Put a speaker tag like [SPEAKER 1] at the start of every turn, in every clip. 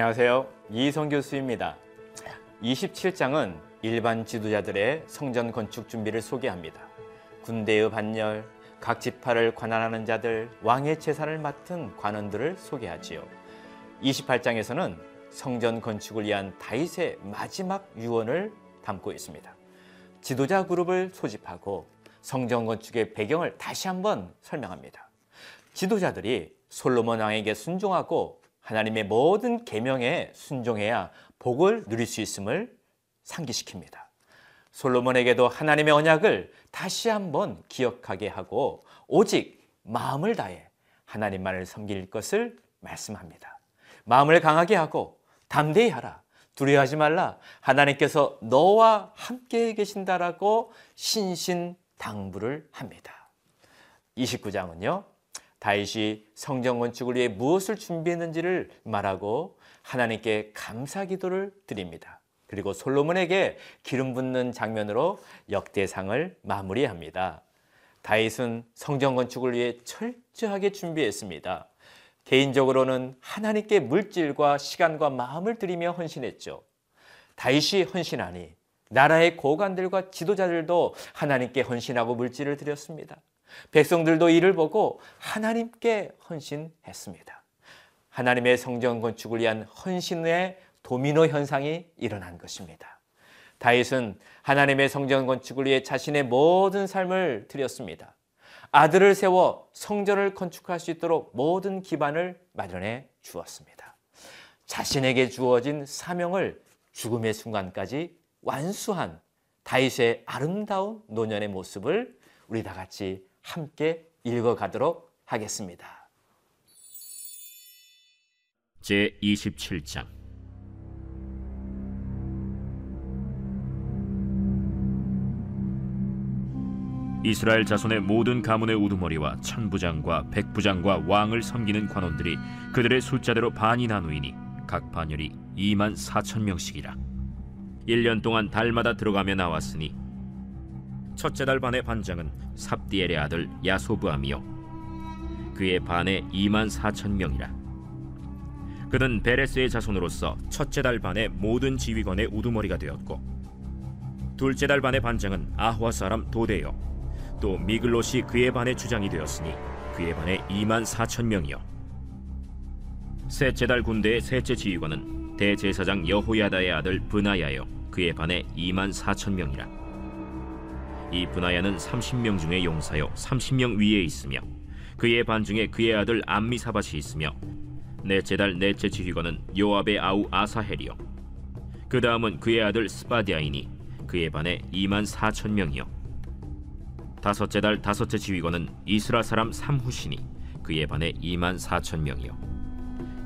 [SPEAKER 1] 안녕하세요. 이성 교수입니다. 27장은 일반 지도자들의 성전 건축 준비를 소개합니다. 군대의 반열, 각 지파를 관할하는 자들, 왕의 재산을 맡은 관원들을 소개하지요. 28장에서는 성전 건축을 위한 다윗의 마지막 유언을 담고 있습니다. 지도자 그룹을 소집하고 성전 건축의 배경을 다시 한번 설명합니다. 지도자들이 솔로몬 왕에게 순종하고 하나님의 모든 계명에 순종해야 복을 누릴 수 있음을 상기시킵니다. 솔로몬에게도 하나님의 언약을 다시 한번 기억하게 하고 오직 마음을 다해 하나님만을 섬길 것을 말씀합니다. 마음을 강하게 하고 담대히 하라. 두려워하지 말라. 하나님께서 너와 함께 계신다라고 신신 당부를 합니다. 29장은요. 다윗이 성전 건축을 위해 무엇을 준비했는지를 말하고 하나님께 감사 기도를 드립니다. 그리고 솔로몬에게 기름 붓는 장면으로 역대상을 마무리합니다. 다윗은 성전 건축을 위해 철저하게 준비했습니다. 개인적으로는 하나님께 물질과 시간과 마음을 들이며 헌신했죠. 다윗이 헌신하니 나라의 고관들과 지도자들도 하나님께 헌신하고 물질을 드렸습니다. 백성들도 이를 보고 하나님께 헌신했습니다. 하나님의 성전 건축을 위한 헌신의 도미노 현상이 일어난 것입니다. 다윗은 하나님의 성전 건축을 위해 자신의 모든 삶을 드렸습니다. 아들을 세워 성전을 건축할 수 있도록 모든 기반을 마련해 주었습니다. 자신에게 주어진 사명을 죽음의 순간까지 완수한 다윗의 아름다운 노년의 모습을 우리 다 같이 함께 읽어가도록 하겠습니다.
[SPEAKER 2] 제 27장 이스라엘 자손의 모든 가문의 우두머리와 천부장과 백부장과 왕을 섬기는 관원들이 그들의 숫자대로 반이 나누이니 각 반열이 2만 4천 명씩이라 1년 동안 달마다 들어가며 나왔으니 첫째 달 반의 반장은 삽디엘의 아들 야소브암이요. 그의 반에 2만 4천 명이라. 그는 베레스의 자손으로서 첫째 달 반의 모든 지휘관의 우두머리가 되었고 둘째 달 반의 반장은 아화 사람 도데요. 또 미글롯이 그의 반의 주장이 되었으니 그의 반에 2만 4천 명이요. 셋째 달 군대의 셋째 지휘관은 대제사장 여호야다의 아들 브나야요. 그의 반에 2만 4천 명이라 이 브나야는 30명 중에 용사요 30명 위에 있으며 그의 반 중에 그의 아들 암미사밧이 있으며 넷째 달 넷째 지휘관은 요압의 아우 아사헬이요. 그 다음은 그의 아들 스바댜이니 그의 반에 2만 4천 명이요. 다섯째 달 다섯째 지휘관은 이스라 사람 삼훗이니 그의 반에 2만 4천 명이요.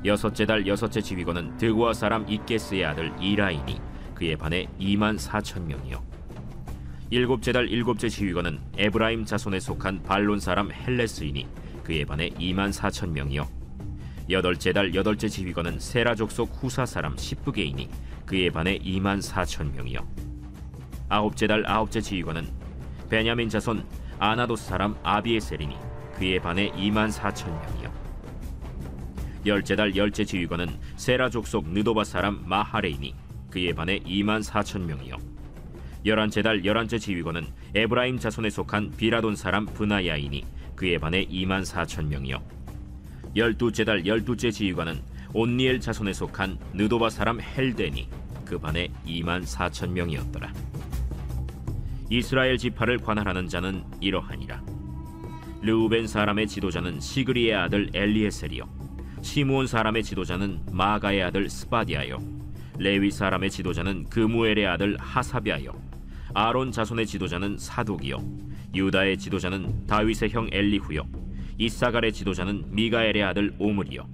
[SPEAKER 2] 여섯째 달 여섯째 지휘관은 드고아 사람 익게스의 아들 이라이니 그의 반에 2만 4천 명이요 일곱째 달 일곱째 지휘관은 에브라임 자손에 속한 블론 사람 헬레스이니 그의 반에 2만 4천 명이요. 여덟째 달 여덟째 지휘관은 세라 족속 후사 사람 십브개이니 그의 반에 2만 4천 명이요. 아홉째 달 아홉째 지휘관은 베냐민 자손 아나돗 사람 아비에셀이니 그의 반에 2만 4천 명이요. 열째 달 열째 지휘관은 세라 족속 느도바 사람 마하래이니 그의 반에 2만 4천 명이요 열한째 달 열한째 지휘관은 에브라임 자손에 속한 비라돈 사람 브나야이니 그의 반에 2만 4천 명이요. 열두째 달 열두째 지휘관은 옷니엘 자손에 속한 느도바 사람 헬대니 그 반에 2만 4천 명이었더라. 이스라엘 지파를 관할하는 자는 이러하니라. 르우벤 사람의 지도자는 시그리의 아들 엘리에셀이요. 시므온 사람의 지도자는 마가의 아들 스바디아요. 레위 사람의 지도자는 그무엘의 아들 하사비아요 아론 자손의 지도자는 사독이요. 유다의 지도자는 다윗의 형 엘리후요. 이사갈의 지도자는 미가엘의 아들 오므리요.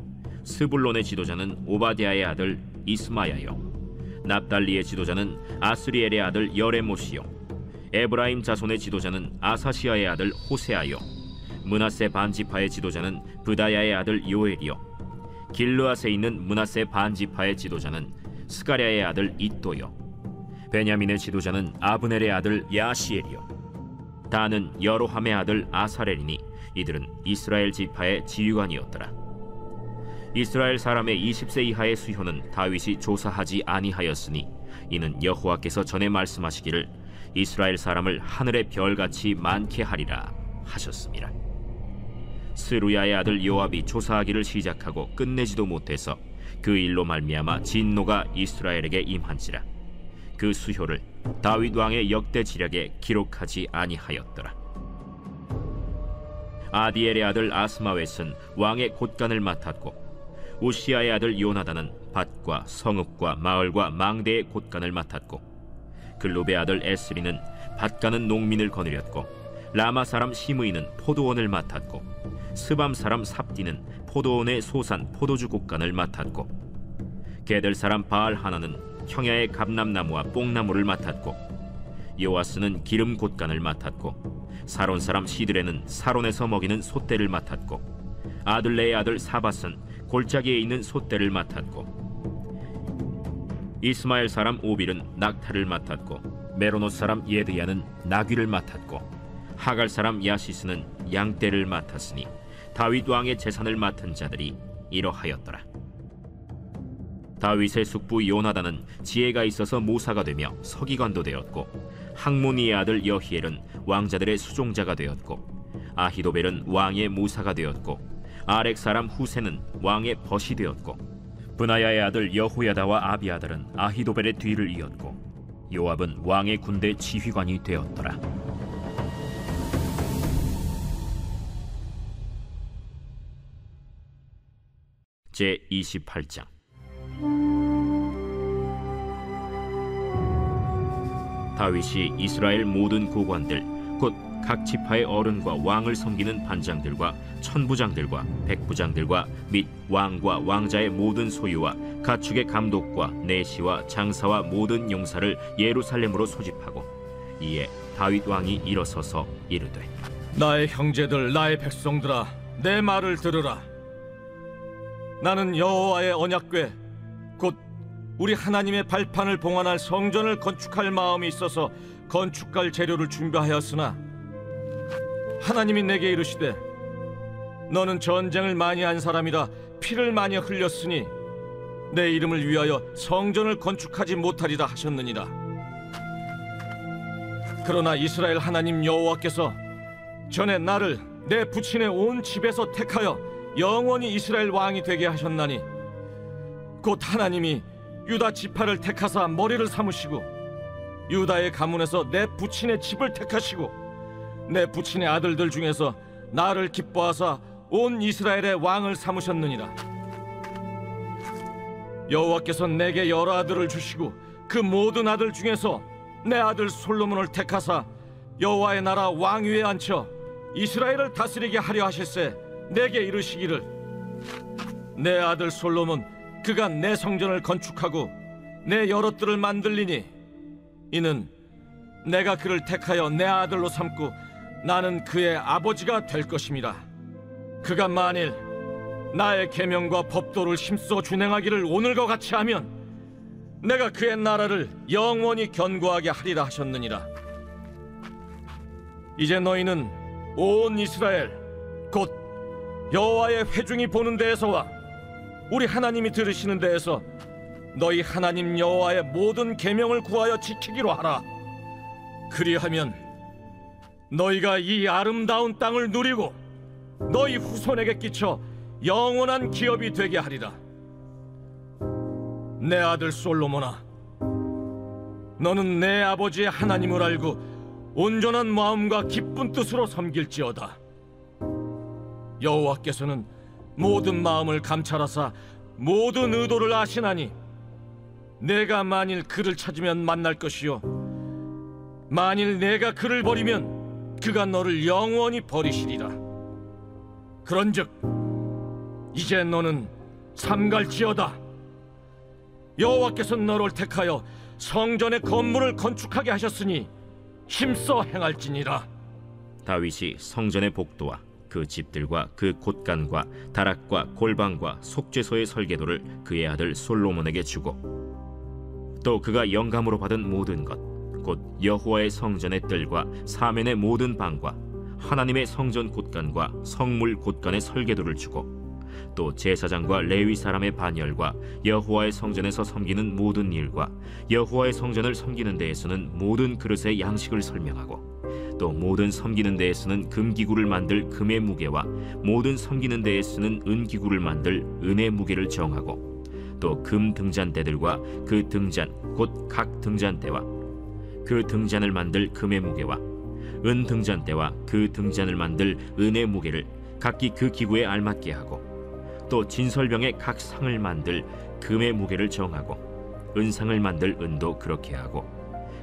[SPEAKER 2] 스불론의 지도자는 오바댜의 아들 이스마야요. 납달리의 지도자는 아스리엘의 아들 여레못이요. 에브라임 자손의 지도자는 아사시야의 아들 호세아요. 므낫세 반지파의 지도자는 브다야의 아들 요엘이요. 길르앗에 있는 므낫세 반지파의 지도자는 스가랴의 아들 잇도요 베냐민의 지도자는 아브넬의 아들 야아시엘이요. 단은 여로함의 아들 아사렐이니 이들은 이스라엘 지파의 지휘관이었더라. 이스라엘 사람의 20세 이하의 수효는 다윗이 조사하지 아니하였으니 이는 여호와께서 전에 말씀하시기를 이스라엘 사람을 하늘의 별같이 많게 하리라 하셨습니다. 스루야의 아들 요압이 조사하기를 시작하고 끝내지도 못해서 그 일로 말미암아 진노가 이스라엘에게 임한지라 그 수효를 다윗 왕의 역대 지략에 기록하지 아니하였더라. 아디엘의 아들 아스마웻은 왕의 곳간을 맡았고 우시아의 아들 요나단은 밭과 성읍과 마을과 망대의 곳간을 맡았고 글룹의 아들 에스리는 밭가는 농민을 거느렸고 라마 사람 시므이는 포도원을 맡았고 스밤 사람 삽디는 포도원의 소산 포도주 곳간을 맡았고 게들 사람 바알 하나는 형야의 감람나무와 뽕나무를 맡았고 요아스는 기름 곳간을 맡았고 사론 사람 시드레는 사론에서 먹이는 소떼를 맡았고 아들레의 아들 사밧은 골짜기에 있는 소떼를 맡았고 이스마엘 사람 오빌은 낙타를 맡았고 메로노 사람 예드야는 나귀를 맡았고 하갈 사람 야시스는 양떼를 맡았으니 다윗 왕의 재산을 맡은 자들이 이러하였더라. 다윗의 숙부 요나단은 지혜가 있어서 모사가 되며 서기관도 되었고 항모니의 아들 여히엘은 왕자들의 수종자가 되었고 아히도벨은 왕의 모사가 되었고 아렉 사람 후세는 왕의 벗이 되었고 브나야의 아들 여호야다와 아비아들은 아히도벨의 뒤를 이었고 요압은 왕의 군대 지휘관이 되었더라. 제 28장 다윗이 이스라엘 모든 고관들 곧 각 지파의 어른과 왕을 섬기는 반장들과 천부장들과 백부장들과 및 왕과 왕자의 모든 소유와 가축의 감독과 내시와 장사와 모든 용사를 예루살렘으로 소집하고 이에 다윗 왕이 일어서서 이르되
[SPEAKER 3] 나의 형제들 나의 백성들아 내 말을 들으라. 나는 여호와의 언약궤 곧 우리 하나님의 발판을 봉헌할 성전을 건축할 마음이 있어서 건축할 재료를 준비하였으나 하나님이 내게 이르시되 너는 전쟁을 많이 한 사람이라 피를 많이 흘렸으니 내 이름을 위하여 성전을 건축하지 못하리라 하셨느니라. 그러나 이스라엘 하나님 여호와께서 전에 나를 내 부친의 온 집에서 택하여 영원히 이스라엘 왕이 되게 하셨나니 곧 하나님이 유다 지파를 택하사 머리를 삼으시고 유다의 가문에서 내 부친의 집을 택하시고 내 부친의 아들들 중에서 나를 기뻐하사 온 이스라엘의 왕을 삼으셨느니라. 여호와께서 내게 여러 아들을 주시고 그 모든 아들 중에서 내 아들 솔로몬을 택하사 여호와의 나라 왕위에 앉혀 이스라엘을 다스리게 하려 하실세 내게 이르시기를. 내 아들 솔로몬 그가 내 성전을 건축하고 내 여러 뜰을 만들리니 이는 내가 그를 택하여 내 아들로 삼고 나는 그의 아버지가 될 것입니다. 그가 만일 나의 계명과 법도를 힘써 준행하기를 오늘과 같이 하면 내가 그의 나라를 영원히 견고하게 하리라 하셨느니라. 이제 너희는 온 이스라엘 곧 여호와의 회중이 보는 데에서와 우리 하나님이 들으시는 데에서 너희 하나님 여호와의 모든 계명을 구하여 지키기로 하라. 그리하면 너희가 이 아름다운 땅을 누리고 너희 후손에게 끼쳐 영원한 기업이 되게 하리라. 내 아들 솔로몬아, 너는 내 아버지의 하나님을 알고 온전한 마음과 기쁜 뜻으로 섬길지어다. 여호와께서는 모든 마음을 감찰하사 모든 의도를 아시나니 내가 만일 그를 찾으면 만날 것이요 만일 내가 그를 버리면 그가 너를 영원히 버리시리라. 그런즉 이제 너는 삼갈지어다. 여호와께서 너를 택하여 성전의 건물을 건축하게 하셨으니 힘써 행할지니라.
[SPEAKER 2] 다윗이 성전의 복도와 그 집들과 그 곳간과 다락과 골방과 속죄소의 설계도를 그의 아들 솔로몬에게 주고 또 그가 영감으로 받은 모든 것 곧 여호와의 성전의 뜰과 사면의 모든 방과 하나님의 성전 곳간과 성물 곳간의 설계도를 주고 또 제사장과 레위 사람의 반열과 여호와의 성전에서 섬기는 모든 일과 여호와의 성전을 섬기는 데에서는 모든 그릇의 양식을 설명하고 또 모든 섬기는 데에 쓰는 금기구를 만들 금의 무게와 모든 섬기는 데에 쓰는 은기구를 만들 은의 무게를 정하고 또 금 등잔대들과 그 등잔 곧 각 등잔대와 그 등잔을 만들 금의 무게와 은 등잔대와 그 등잔을 만들 은의 무게를 각기 그 기구에 알맞게 하고 또 진설병의 각 상을 만들 금의 무게를 정하고 은상을 만들 은도 그렇게 하고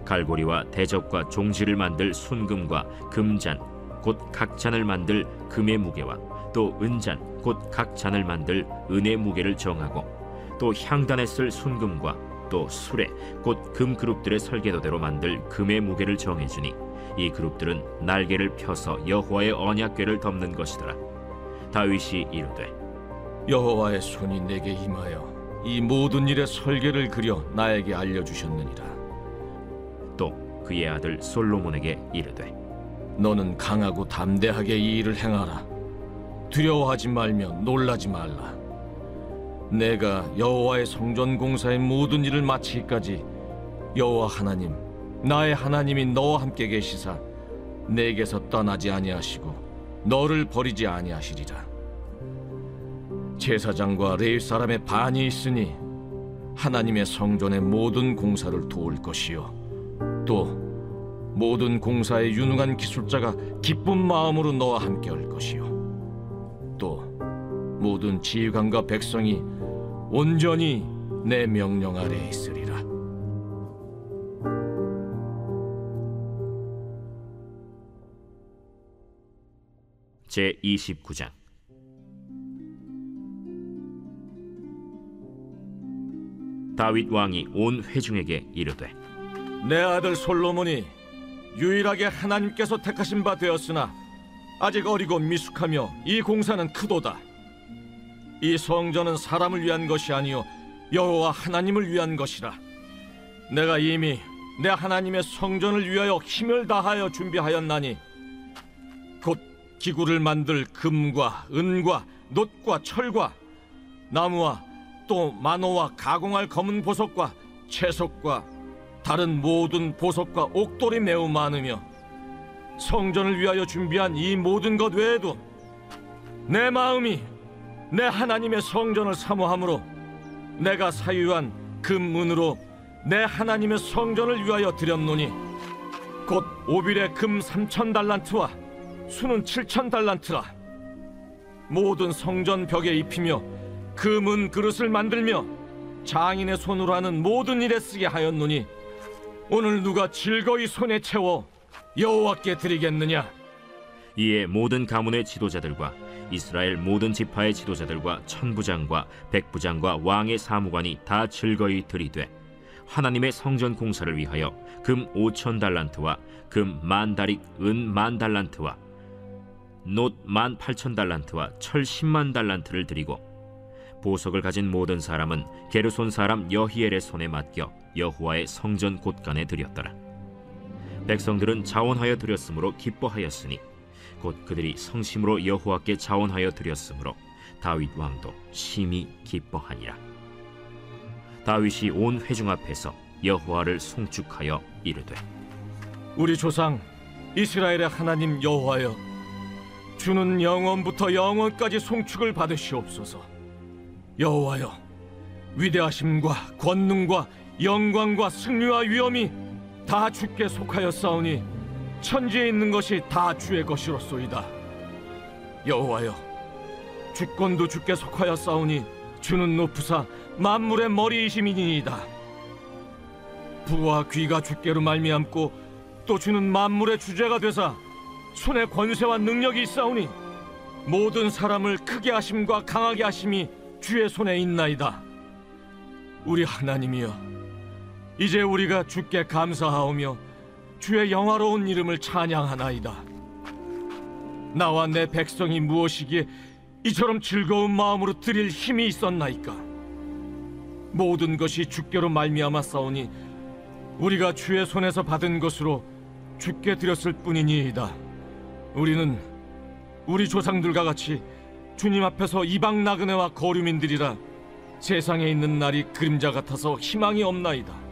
[SPEAKER 2] 갈고리와 대접과 종지를 만들 순금과 금잔 곧 각 잔을 만들 금의 무게와 또 은잔 곧 각 잔을 만들 은의 무게를 정하고 또 향단에 쓸 순금과 또 수레 곧 금 그룹들의 설계도대로 만들 금의 무게를 정해주니 이 그룹들은 날개를 펴서 여호와의 언약궤를 덮는 것이더라 다윗이 이르되
[SPEAKER 3] 여호와의 손이 내게 임하여 이 모든 일의 설계를 그려 나에게 알려주셨느니라.
[SPEAKER 2] 또 그의 아들 솔로몬에게 이르되
[SPEAKER 3] 너는 강하고 담대하게 이 일을 행하라. 두려워하지 말며 놀라지 말라. 내가 여호와의 성전 공사의 모든 일을 마치기까지 여호와 하나님, 나의 하나님이 너와 함께 계시사 내게서 떠나지 아니하시고 너를 버리지 아니하시리라. 제사장과 레위 사람의 반이 있으니 하나님의 성전의 모든 공사를 도울 것이요 또 모든 공사에 유능한 기술자가 기쁜 마음으로 너와 함께 할 것이요. 또 모든 지휘관과 백성이 온전히 내 명령 아래에 있으리라.
[SPEAKER 2] 제 29장. 다윗 왕이 온 회중에게 이르되
[SPEAKER 3] 내 아들 솔로몬이 유일하게 하나님께서 택하신 바 되었으나 아직 어리고 미숙하며 이 공사는 크도다. 이 성전은 사람을 위한 것이 아니요 여호와 하나님을 위한 것이라. 내가 이미 내 하나님의 성전을 위하여 힘을 다하여 준비하였나니 곧 기구를 만들 금과 은과 놋과 철과 나무와 또 만호와 가공할 검은 보석과 채석과 다른 모든 보석과 옥돌이 매우 많으며 성전을 위하여 준비한 이 모든 것 외에도 내 마음이 내 하나님의 성전을 사모하므로 내가 사유한 금문으로 내 하나님의 성전을 위하여 드렸노니 곧 오빌의 금 삼천 달란트와 수는 칠천 달란트라. 모든 성전 벽에 입히며 금은 그릇을 만들며 장인의 손으로 하는 모든 일에 쓰게 하였노니 오늘 누가 즐거이 손에 채워 여호와께 드리겠느냐?
[SPEAKER 2] 이에 모든 가문의 지도자들과 이스라엘 모든 지파의 지도자들과 천부장과 백부장과 왕의 사무관이 다 즐거이 들이되 하나님의 성전 공사를 위하여 금 5천 달란트와 금 만 다릭 은 만 달란트와 놋 만 8천 달란트와 철 10만 달란트를 드리고 보석을 가진 모든 사람은 게르손 사람 여히엘의 손에 맡겨 여호와의 성전 곳간에 드렸더라. 백성들은 자원하여 드렸으므로 기뻐하였으니 곧 그들이 성심으로 여호와께 자원하여 드렸으므로 다윗 왕도 심히 기뻐하니라. 다윗이 온 회중 앞에서 여호와를 송축하여 이르되
[SPEAKER 3] 우리 조상 이스라엘의 하나님 여호와여 주는 영원부터 영원까지 송축을 받으시옵소서 여호와여 위대하심과 권능과 영광과 승리와 위엄이 다 주께 속하였사오니 천지에 있는 것이 다 주의 것이로소이다 여호와여 주권도 주께 속하였사오니 주는 높으사 만물의 머리이심이니이다 부와 귀가 주께로 말미암고 또 주는 만물의 주제가 되사 손에 권세와 능력이 있사오니 모든 사람을 크게 하심과 강하게 하심이 주의 손에 있나이다. 우리 하나님이여, 이제 우리가 주께 감사하오며 주의 영화로운 이름을 찬양하나이다. 나와 내 백성이 무엇이기에 이처럼 즐거운 마음으로 드릴 힘이 있었나이까? 모든 것이 주께로 말미암아 싸우니 우리가 주의 손에서 받은 것으로 주께 드렸을 뿐이니이다. 우리는 우리 조상들과 같이 주님 앞에서 이방 나그네와 거류민들이라 세상에 있는 날이 그림자 같아서 희망이 없나이다.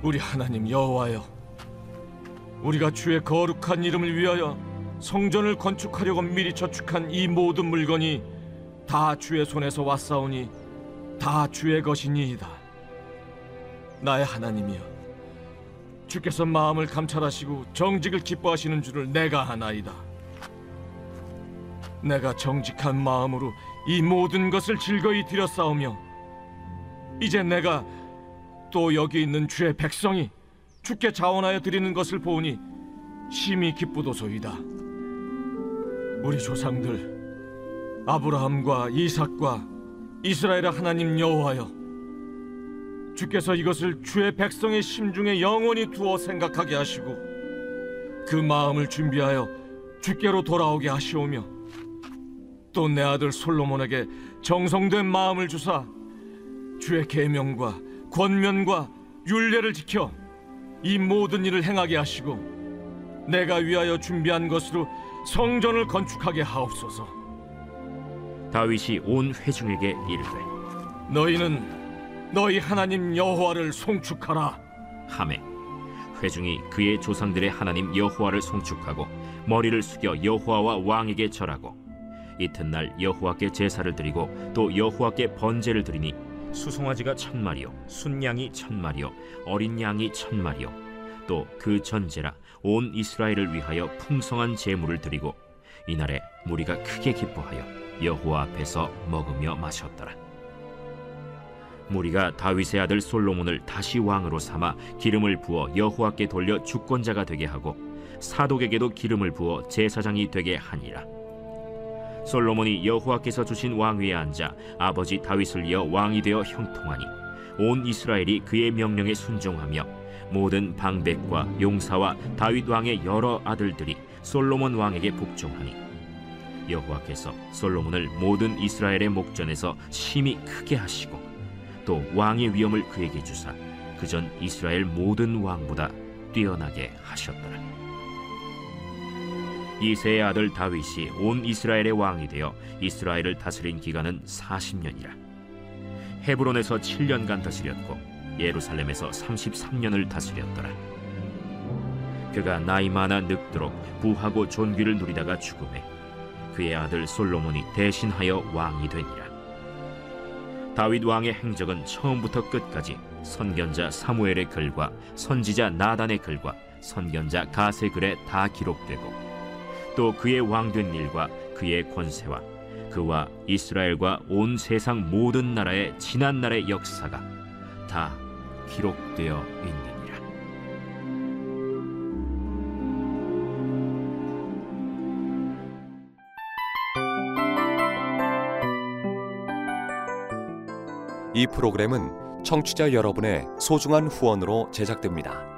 [SPEAKER 3] 우리 하나님 여호와여, 우리가 주의 거룩한 이름을 위하여 성전을 건축하려고 미리 저축한 이 모든 물건이 다 주의 손에서 왔사오니 다 주의 것이니이다. 나의 하나님이여, 주께서 마음을 감찰하시고 정직을 기뻐하시는 줄을 내가 아나이다. 내가 정직한 마음으로 이 모든 것을 즐거이 드렸사오며 이제 내가 또 여기 있는 주의 백성이 주께 자원하여 드리는 것을 보니 심히 기쁘도소이다. 우리 조상들 아브라함과 이삭과 이스라엘의 하나님 여호와여 주께서 이것을 주의 백성의 심중에 영원히 두어 생각하게 하시고 그 마음을 준비하여 주께로 돌아오게 하시오며 또 내 아들 솔로몬에게 정성된 마음을 주사 주의 계명과 권면과 율례를 지켜 이 모든 일을 행하게 하시고 내가 위하여 준비한 것으로 성전을 건축하게 하옵소서.
[SPEAKER 2] 다윗이 온 회중에게 이르되
[SPEAKER 3] 너희는 너희 하나님 여호와를 송축하라.
[SPEAKER 2] 하매 회중이 그의 조상들의 하나님 여호와를 송축하고 머리를 숙여 여호와와 왕에게 절하고 이튿날 여호와께 제사를 드리고 또 여호와께 번제를 드리니 수송아지가 천 마리요 순양이 천 마리요 어린 양이 천 마리요 또 그 전제라 온 이스라엘을 위하여 풍성한 제물을 드리고 이날에 무리가 크게 기뻐하여 여호와 앞에서 먹으며 마셨더라. 무리가 다윗의 아들 솔로몬을 다시 왕으로 삼아 기름을 부어 여호와께 돌려 주권자가 되게 하고 사독에게도 기름을 부어 제사장이 되게 하니라. 솔로몬이 여호와께서 주신 왕위에 앉아 아버지 다윗을 이어 왕이 되어 형통하니 온 이스라엘이 그의 명령에 순종하며 모든 방백과 용사와 다윗 왕의 여러 아들들이 솔로몬 왕에게 복종하니 여호와께서 솔로몬을 모든 이스라엘의 목전에서 심히 크게 하시고 또 왕의 위엄을 그에게 주사 그 전 이스라엘 모든 왕보다 뛰어나게 하셨더라. 이세의 아들 다윗이 온 이스라엘의 왕이 되어 이스라엘을 다스린 기간은 40년이라. 헤브론에서 7년간 다스렸고 예루살렘에서 33년을 다스렸더라. 그가 나이 많아 늙도록 부하고 존귀를 누리다가 죽음에 그의 아들 솔로몬이 대신하여 왕이 되니라. 다윗 왕의 행적은 처음부터 끝까지 선견자 사무엘의 글과 선지자 나단의 글과 선견자 가세 글에 다 기록되고 또 그의 왕된 일과 그의 권세와 그와 이스라엘과 온 세상 모든 나라의 지난 날의 역사가 다 기록되어 있느니라.
[SPEAKER 4] 이 프로그램은 청취자 여러분의 소중한 후원으로 제작됩니다.